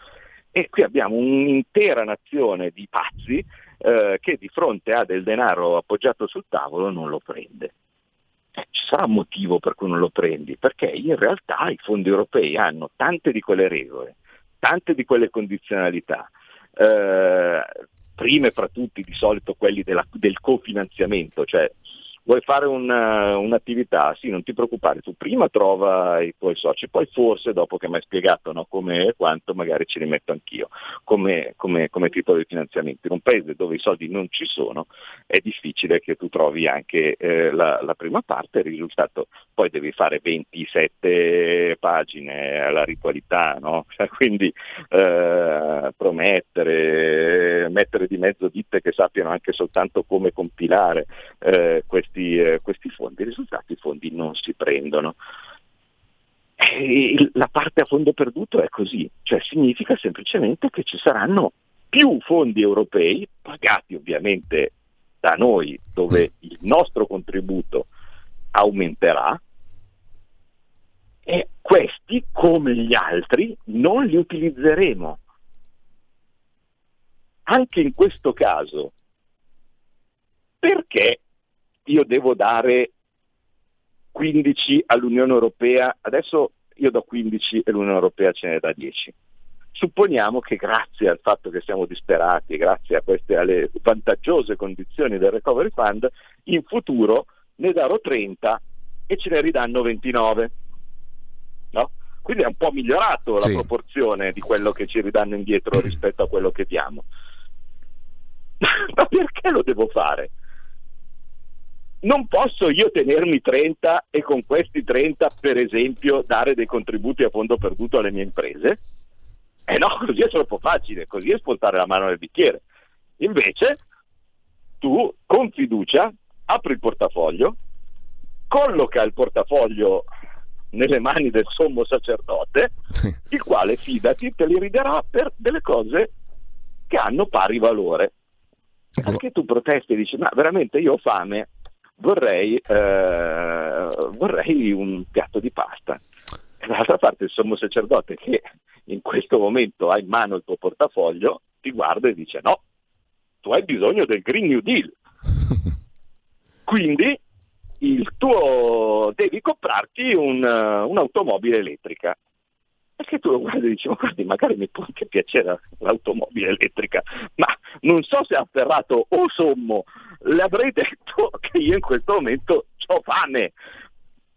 e qui abbiamo un'intera nazione di pazzi eh, che di fronte a del denaro appoggiato sul tavolo non lo prende ci sarà un motivo per cui non lo prendi, perché in realtà i fondi europei hanno tante di quelle regole, tante di quelle condizionalità, eh, prime fra tutti di solito quelli della, del cofinanziamento, cioè vuoi fare una, un'attività, sì, non ti preoccupare, tu prima trova i tuoi soci, poi forse dopo che mi hai spiegato no, come e quanto, magari ci rimetto anch'io come, come, come titolo di finanziamento. In un paese dove i soldi non ci sono è difficile che tu trovi anche eh, la, la, prima parte, il risultato poi devi fare 27 pagine alla ritualità, no? quindi eh, promettere, mettere di mezzo ditte che sappiano anche soltanto come compilare eh, questi questi, eh, questi fondi, i risultati i fondi non si prendono. E la parte a fondo perduto è così, cioè significa semplicemente che ci saranno più fondi europei, pagati ovviamente da noi, dove mm. il nostro contributo aumenterà, e questi, come gli altri, non li utilizzeremo. Anche in questo caso, perché io devo dare 15 all'Unione Europea, adesso io do 15 e l'Unione Europea ce ne dà 10. Supponiamo che grazie al fatto che siamo disperati, grazie a queste alle vantaggiose condizioni del Recovery Fund, in futuro ne darò 30 e ce ne ridanno 29. No? Quindi è un po' migliorato la sì. proporzione di quello che ci ridanno indietro rispetto a quello che diamo. Ma perché lo devo fare? Non posso io tenermi 30 e con questi 30 per esempio dare dei contributi a fondo perduto alle mie imprese? Eh no, così è troppo facile, così è spuntare la mano nel bicchiere. Invece tu con fiducia apri il portafoglio, colloca il portafoglio nelle mani del sommo sacerdote, il quale fidati te li riderà per delle cose che hanno pari valore. Anche tu protesti e dici, ma veramente io ho fame, vorrei, eh, vorrei un piatto di pasta. E dall'altra parte il sommo sacerdote che in questo momento ha in mano il tuo portafoglio ti guarda e dice no, tu hai bisogno del Green New Deal. Quindi il tuo, devi comprarti un, un'automobile elettrica. Perché tu lo guardi e dici, ma guardi, magari mi può anche piacere l'automobile elettrica, ma non so se ha afferrato o sommo, le avrei detto che io in questo momento ho fame.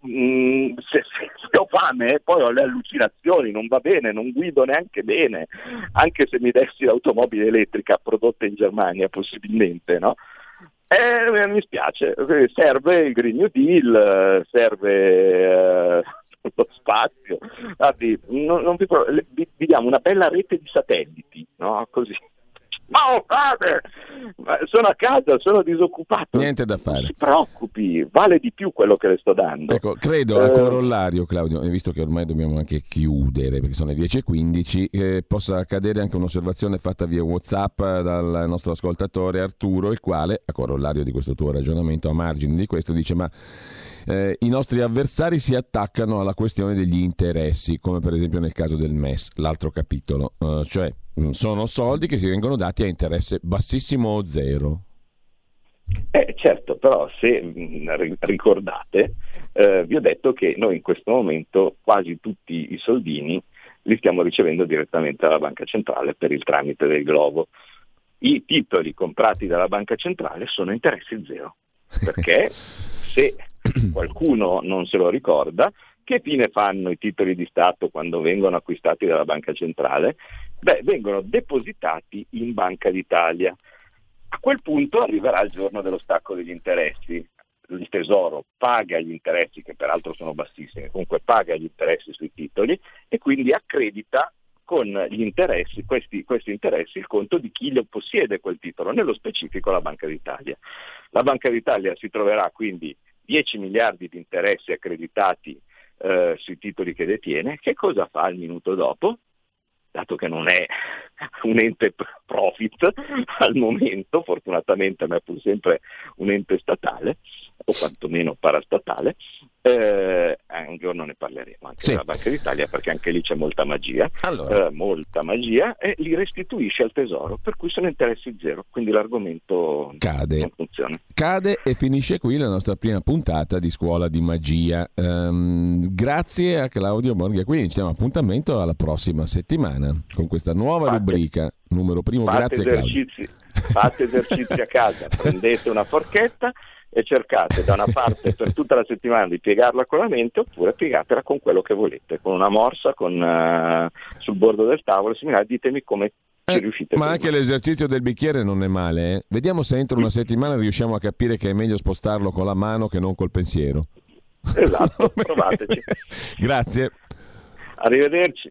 Mm, se, se, se, ho fame poi ho le allucinazioni, non va bene, non guido neanche bene, anche se mi dessi l'automobile elettrica prodotta in Germania possibilmente, no? Eh, mi spiace, serve il Green New Deal, serve eh, lo spazio, Guardi, non, non vi, vi, vi, diamo una bella rete di satelliti, no? Così ma ho fame, sono a casa, sono disoccupato. Niente da fare. Non si preoccupi, vale di più quello che le sto dando. Ecco, credo a eh, corollario, Claudio, visto che ormai dobbiamo anche chiudere perché sono le 10.15, eh, possa accadere anche un'osservazione fatta via WhatsApp dal nostro ascoltatore Arturo, il quale, a corollario di questo tuo ragionamento, a margine di questo, dice ma eh, i nostri avversari si attaccano alla questione degli interessi, come per esempio nel caso del MES, l'altro capitolo, eh, cioè mm, sono soldi che si vengono dati a interesse bassissimo o zero. Eh, certo, però se mm, ricordate, eh, vi ho detto che noi in questo momento quasi tutti i soldini li stiamo ricevendo direttamente dalla Banca Centrale per il tramite del Globo. I titoli comprati dalla Banca Centrale sono interessi zero, perché se qualcuno non se lo ricorda, che fine fanno i titoli di Stato quando vengono acquistati dalla Banca Centrale? Beh, vengono depositati in Banca d'Italia. A quel punto arriverà il giorno dello stacco degli interessi. Il Tesoro paga gli interessi, che peraltro sono bassissimi, comunque paga gli interessi sui titoli e quindi accredita con gli interessi, questi, questi, interessi, il conto di chi lo possiede quel titolo, nello specifico la Banca d'Italia. La Banca d'Italia si troverà quindi 10 miliardi di interessi accreditati eh, sui titoli che detiene, che cosa fa il minuto dopo? Dato che non è un ente profit al momento, fortunatamente ma è pur sempre un ente statale, o quantomeno parastatale, eh, un giorno ne parleremo anche sì. della Banca d'Italia perché anche lì c'è molta magia, allora. eh, molta magia e li restituisce al tesoro, per cui sono interessi zero, quindi l'argomento Cade. non funziona. Cade e finisce qui la nostra prima puntata di Scuola di Magia. Um, grazie a Claudio Borghi, quindi ci diamo appuntamento alla prossima settimana con questa nuova fate, rubrica, numero primo. Fate grazie esercizi, Fate esercizi a casa, prendete una forchetta e cercate da una parte per tutta la settimana di piegarla con la mente oppure piegatela con quello che volete, con una morsa, con, uh, sul bordo del tavolo, similare, ditemi come eh. Ma anche l'esercizio del bicchiere non è male, eh? vediamo se entro una settimana riusciamo a capire che è meglio spostarlo con la mano che non col pensiero. Esatto, provateci. Grazie. Arrivederci.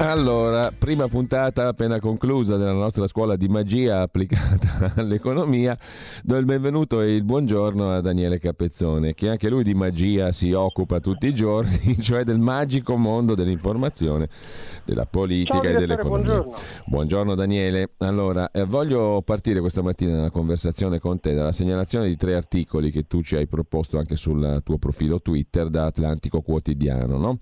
Allora, prima puntata appena conclusa della nostra scuola di magia applicata all'economia, do il benvenuto e il buongiorno a Daniele Capezzone, che anche lui di magia si occupa tutti i giorni, cioè del magico mondo dell'informazione, della politica Ciao, e dell'economia. Buongiorno. buongiorno Daniele. Allora, eh, voglio partire questa mattina nella conversazione con te dalla segnalazione di tre articoli che tu ci hai proposto anche sul tuo profilo Twitter da Atlantico Quotidiano, no?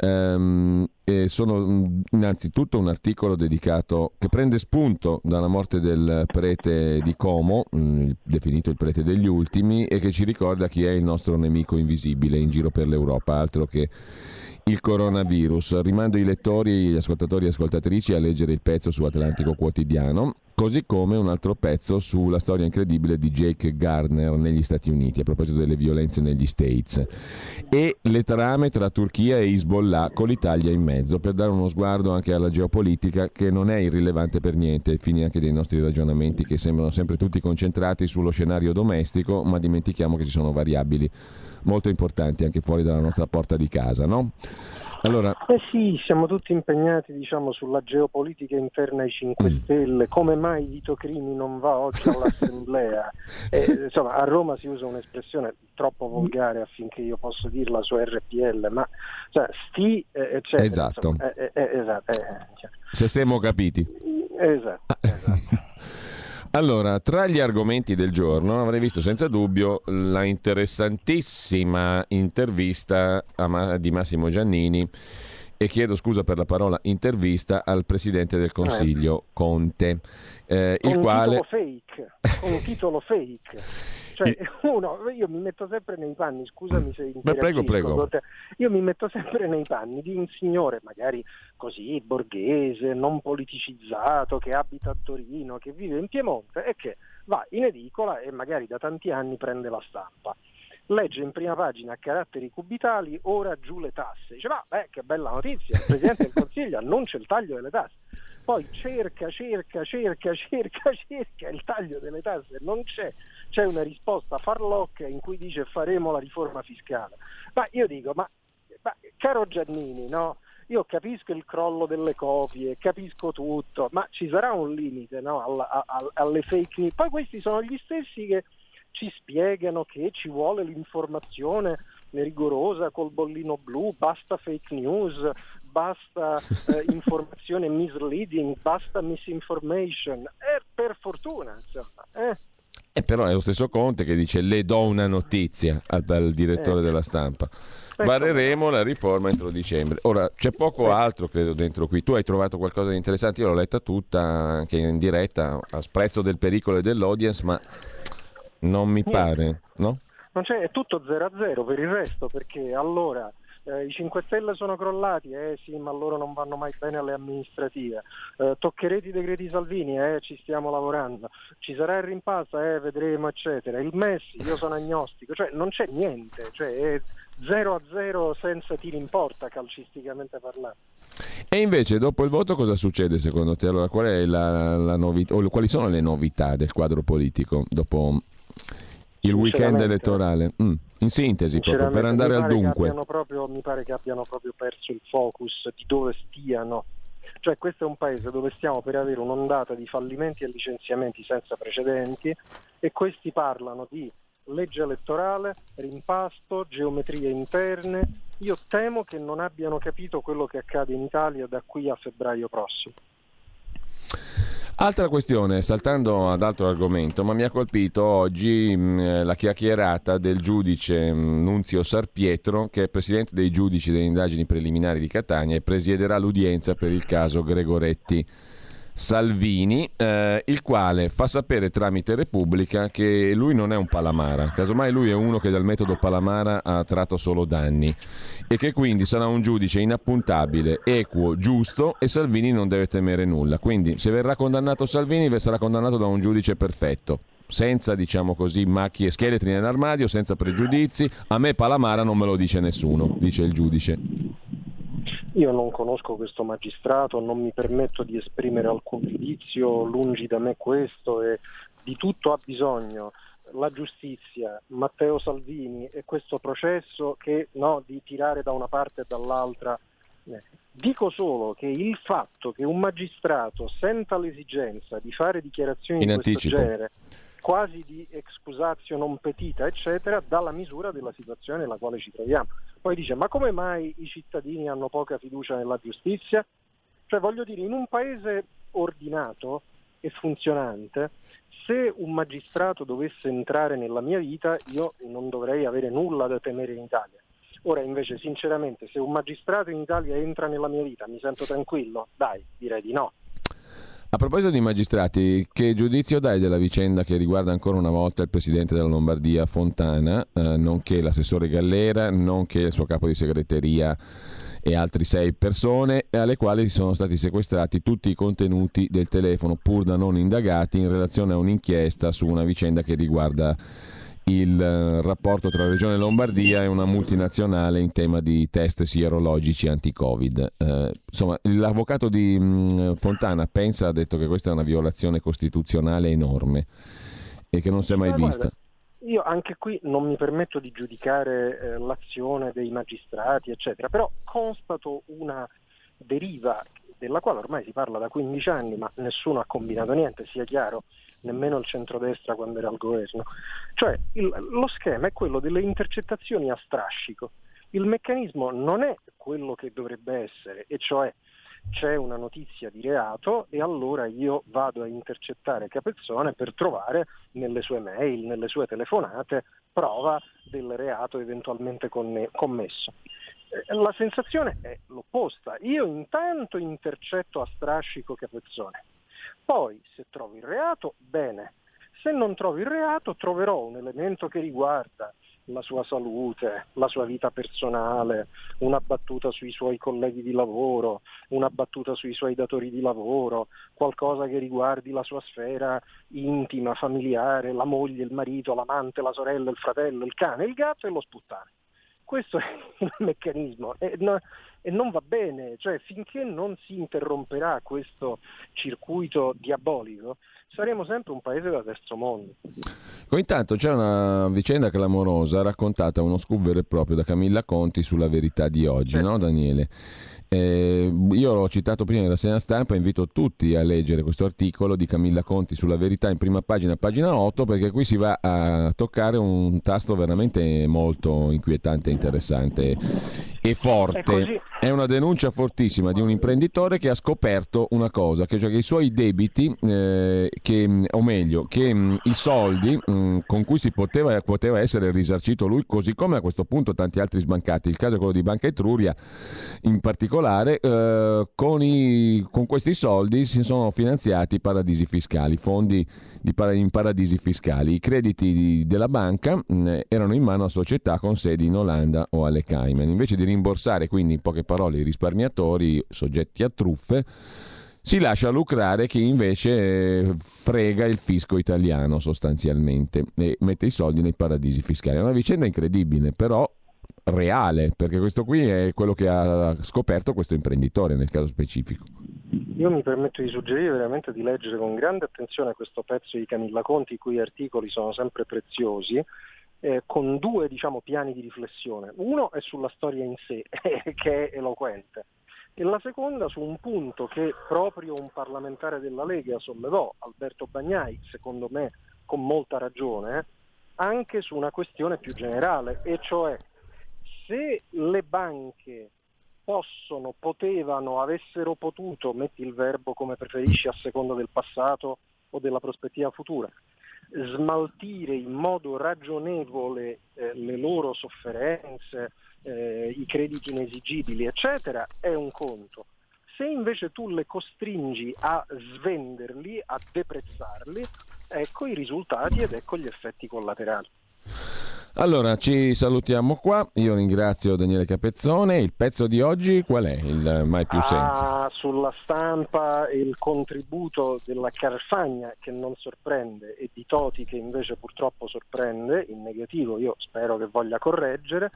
Um, sono innanzitutto un articolo dedicato che prende spunto dalla morte del prete di Como, mm, definito il prete degli ultimi, e che ci ricorda chi è il nostro nemico invisibile in giro per l'Europa, altro che il coronavirus. Rimando i lettori, gli ascoltatori e ascoltatrici a leggere il pezzo su Atlantico Quotidiano, così come un altro pezzo sulla storia incredibile di Jake Gardner negli Stati Uniti, a proposito delle violenze negli States, e le trame tra Turchia e Hezbollah con l'Italia in mezzo, per dare uno sguardo anche alla geopolitica che non è irrilevante per niente, ai fini anche dei nostri ragionamenti che sembrano sempre tutti concentrati sullo scenario domestico, ma dimentichiamo che ci sono variabili molto importanti anche fuori dalla nostra porta di casa. No? Allora... Eh sì, siamo tutti impegnati diciamo, sulla geopolitica interna ai 5 mm. Stelle, come mai Vito Crimi non va oggi all'Assemblea? eh, insomma, a Roma si usa un'espressione troppo volgare affinché io possa dirla su RPL, ma cioè, sti, eh, eccetera. Esatto. Insomma, eh, eh, eh esatto cioè. Se siamo capiti. Esatto, esatto. Allora, tra gli argomenti del giorno avrei visto senza dubbio la interessantissima intervista Ma- di Massimo Giannini e chiedo scusa per la parola intervista al Presidente del Consiglio Conte, eh, il quale... Fake, con un titolo fake. Cioè, uno, io mi metto sempre nei panni, scusami se Beh, prego, prego. io mi metto sempre nei panni di un signore, magari così, borghese, non politicizzato, che abita a Torino, che vive in Piemonte e che va in edicola e magari da tanti anni prende la stampa legge in prima pagina a caratteri cubitali, ora giù le tasse. Dice, ma beh, che bella notizia, il Presidente del Consiglio annuncia il taglio delle tasse. Poi cerca, cerca, cerca, cerca, cerca il taglio delle tasse, non c'è c'è una risposta farlocca in cui dice faremo la riforma fiscale. Ma io dico, ma, ma caro Giannini, no? Io capisco il crollo delle copie, capisco tutto, ma ci sarà un limite no? alla, alla, alle fake news. Poi questi sono gli stessi che ci spiegano che ci vuole l'informazione rigorosa col bollino blu, basta fake news, basta eh, informazione misleading, basta misinformation. E per fortuna, insomma. Eh. Eh, però è lo stesso Conte che dice le do una notizia al, al direttore eh. della stampa. Vareremo la riforma entro dicembre. Ora, c'è poco altro, credo, dentro qui. Tu hai trovato qualcosa di interessante, io l'ho letta tutta, anche in diretta, a sprezzo del pericolo e dell'audience, ma non mi pare, no? Non c'è, è tutto 0 a 0 per il resto, perché allora eh, I 5 Stelle sono crollati, eh sì, ma loro non vanno mai bene alle amministrative. Eh, toccherete i decreti Salvini, eh, ci stiamo lavorando. Ci sarà il rimpasto, eh, vedremo, eccetera. Il Messi, io sono agnostico, cioè non c'è niente, cioè è 0 a 0 senza tiri in porta calcisticamente parlando. E invece dopo il voto cosa succede secondo te? Allora, qual è la, la novità, o quali sono le novità del quadro politico dopo il weekend elettorale? Mm. In sintesi, proprio per andare al dunque. Proprio, mi pare che abbiano proprio perso il focus di dove stiano. Cioè questo è un paese dove stiamo per avere un'ondata di fallimenti e licenziamenti senza precedenti e questi parlano di legge elettorale, rimpasto, geometrie interne. Io temo che non abbiano capito quello che accade in Italia da qui a febbraio prossimo. Altra questione, saltando ad altro argomento, ma mi ha colpito oggi mh, mm, la chiacchierata del giudice mh, mm, Nunzio Sarpietro, che è presidente dei giudici delle indagini preliminari di Catania e presiederà l'udienza per il caso Gregoretti. Salvini, eh, il quale fa sapere tramite Repubblica che lui non è un Palamara, casomai lui è uno che dal metodo Palamara ha tratto solo danni e che quindi sarà un giudice inappuntabile, equo, giusto e Salvini non deve temere nulla. Quindi se verrà condannato Salvini sarà condannato da un giudice perfetto senza diciamo così macchie scheletri nell'armadio, senza pregiudizi. A me Palamara non me lo dice nessuno, dice il giudice. Io non conosco questo magistrato, non mi permetto di esprimere alcun giudizio, lungi da me questo e di tutto ha bisogno la giustizia, Matteo Salvini e questo processo che no, di tirare da una parte e dall'altra. Eh, dico solo che il fatto che un magistrato senta l'esigenza di fare dichiarazioni In di anticipo. questo genere quasi di excusatio non petita, eccetera, dà la misura della situazione nella quale ci troviamo. Poi dice, ma come mai i cittadini hanno poca fiducia nella giustizia? Cioè, voglio dire, in un paese ordinato e funzionante, se un magistrato dovesse entrare nella mia vita, io non dovrei avere nulla da temere in Italia. Ora invece, sinceramente, se un magistrato in Italia entra nella mia vita, mi sento tranquillo? Dai, direi di no. A proposito di magistrati, che giudizio dai della vicenda che riguarda ancora una volta il presidente della Lombardia Fontana, eh, nonché l'assessore Gallera, nonché il suo capo di segreteria e altri sei persone, alle quali sono stati sequestrati tutti i contenuti del telefono pur da non indagati in relazione a un'inchiesta su una vicenda che riguarda il eh, rapporto tra Regione Lombardia e una multinazionale in tema di test sierologici anti-Covid. Eh, insomma, l'avvocato di mh, mm, Fontana pensa, ha detto che questa è una violazione costituzionale enorme e che non si è mai Ma vista. Guarda, io anche qui non mi permetto di giudicare eh, l'azione dei magistrati, eccetera, però constato una deriva della quale ormai si parla da 15 anni, ma nessuno ha combinato niente, sia chiaro, nemmeno il centrodestra quando era al governo. Cioè il, lo schema è quello delle intercettazioni a strascico. Il meccanismo non è quello che dovrebbe essere, e cioè c'è una notizia di reato e allora io vado a intercettare Capezzone per trovare nelle sue mail, nelle sue telefonate, prova del reato eventualmente commesso. Eh, la sensazione è l'opposta. Io intanto intercetto a strascico Capezzone, poi se trovo il reato, bene. Se non trovo il reato, troverò un elemento che riguarda la sua salute, la sua vita personale, una battuta sui suoi colleghi di lavoro, una battuta sui suoi datori di lavoro, qualcosa che riguardi la sua sfera intima, familiare, la moglie, il marito, l'amante, la sorella, il fratello, il cane, il gatto e lo sputtane. Questo è il meccanismo e, no, e non va bene, cioè finché non si interromperà questo circuito diabolico saremo sempre un paese da terzo mondo. Intanto c'è una vicenda clamorosa raccontata, uno scoop vero e proprio da Camilla Conti sulla verità di oggi, no Daniele? Eh, io l'ho citato prima nella segna stampa, invito tutti a leggere questo articolo di Camilla Conti sulla verità in prima pagina, pagina 8, perché qui si va a toccare un tasto veramente molto inquietante, interessante e forte. È una denuncia fortissima di un imprenditore che ha scoperto una cosa, che, cioè che i suoi debiti, eh, che, o meglio, che mh, i soldi mh, con cui si poteva, poteva, essere risarcito lui, così come a questo punto tanti altri sbancati, il caso è quello di Banca Etruria in particolare, eh, con, i, con questi soldi si sono finanziati paradisi fiscali, fondi in paradisi fiscali. I crediti della banca mh, erano in mano a società con sedi in Olanda o alle Cayman. Invece di rimborsare quindi in poche parole i risparmiatori soggetti a truffe, si lascia lucrare chi invece eh, frega il fisco italiano sostanzialmente e mette i soldi nei paradisi fiscali. È una vicenda incredibile, però reale, perché questo qui è quello che ha scoperto questo imprenditore nel caso specifico. Io mi permetto di suggerire veramente di leggere con grande attenzione questo pezzo di Camilla Conti, i cui articoli sono sempre preziosi, eh, con due diciamo, piani di riflessione. Uno è sulla storia in sé, che è eloquente, e la seconda su un punto che proprio un parlamentare della Lega sollevò, Alberto Bagnai, secondo me con molta ragione, anche su una questione più generale, e cioè se le banche possono, potevano, avessero potuto, metti il verbo come preferisci a seconda del passato o della prospettiva futura, smaltire in modo ragionevole eh, le loro sofferenze, eh, i crediti inesigibili, eccetera, è un conto. Se invece tu le costringi a svenderli, a deprezzarli, ecco i risultati ed ecco gli effetti collaterali. Allora, ci salutiamo qua. Io ringrazio Daniele Capezzone. Il pezzo di oggi qual è? Il mai più senza? Ah, sulla stampa il contributo della Carfagna che non sorprende e di Toti che invece purtroppo sorprende, in negativo io spero che voglia correggere.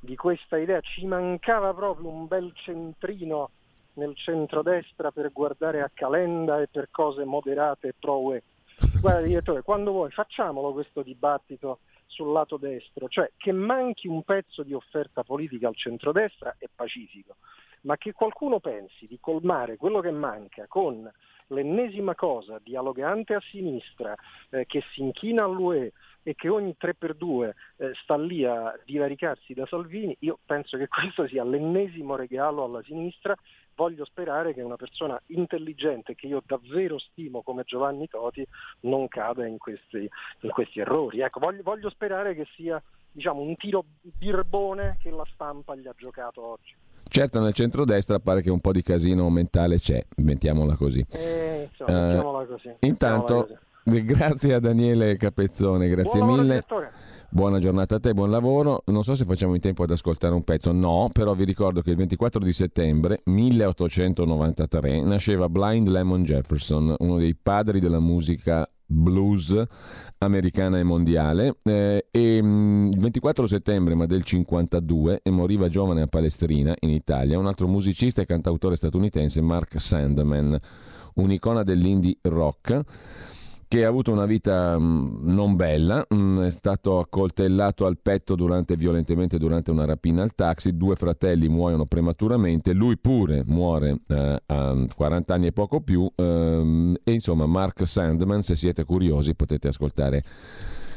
Di questa idea ci mancava proprio un bel centrino nel centrodestra per guardare a Calenda e per cose moderate e pro UE. Guarda direttore, quando vuoi facciamolo questo dibattito sul lato destro, cioè che manchi un pezzo di offerta politica al centrodestra è pacifico, ma che qualcuno pensi di colmare quello che manca con l'ennesima cosa dialogante a sinistra eh, che si inchina all'UE e che ogni 3x2 eh, sta lì a divaricarsi da Salvini, io penso che questo sia l'ennesimo regalo alla sinistra voglio sperare che una persona intelligente che io davvero stimo come Giovanni Toti non cada in questi, in questi errori. Ecco, voglio, voglio, sperare che sia diciamo, un tiro birbone che la stampa gli ha giocato oggi. Certo, nel centrodestra pare che un po' di casino mentale c'è, mettiamola così. Eh, insomma, uh, mettiamola così. Intanto, così. grazie a Daniele Capezzone, grazie Buon mille. Buona giornata a te, buon lavoro. Non so se facciamo in tempo ad ascoltare un pezzo, no, però vi ricordo che il 24 di settembre 1893 nasceva Blind Lemon Jefferson, uno dei padri della musica blues americana e mondiale. Eh, e mh, il 24 settembre ma del 52 e moriva giovane a Palestrina in Italia un altro musicista e cantautore statunitense Mark Sandman un'icona dell'indie rock che ha avuto una vita mh, mm, non bella, mh, mm, è stato accoltellato al petto durante, violentemente durante una rapina al taxi, due fratelli muoiono prematuramente, lui pure muore eh, a 40 anni e poco più ehm, e insomma Mark Sandman, se siete curiosi potete ascoltare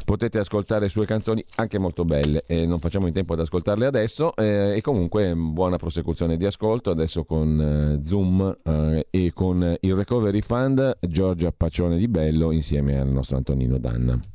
potete ascoltare sue canzoni anche molto belle e non facciamo in tempo ad ascoltarle adesso eh, e comunque buona prosecuzione di ascolto adesso con eh, Zoom eh, e con il Recovery Fund Giorgia Paccione di Bello insieme al nostro Antonino Danna.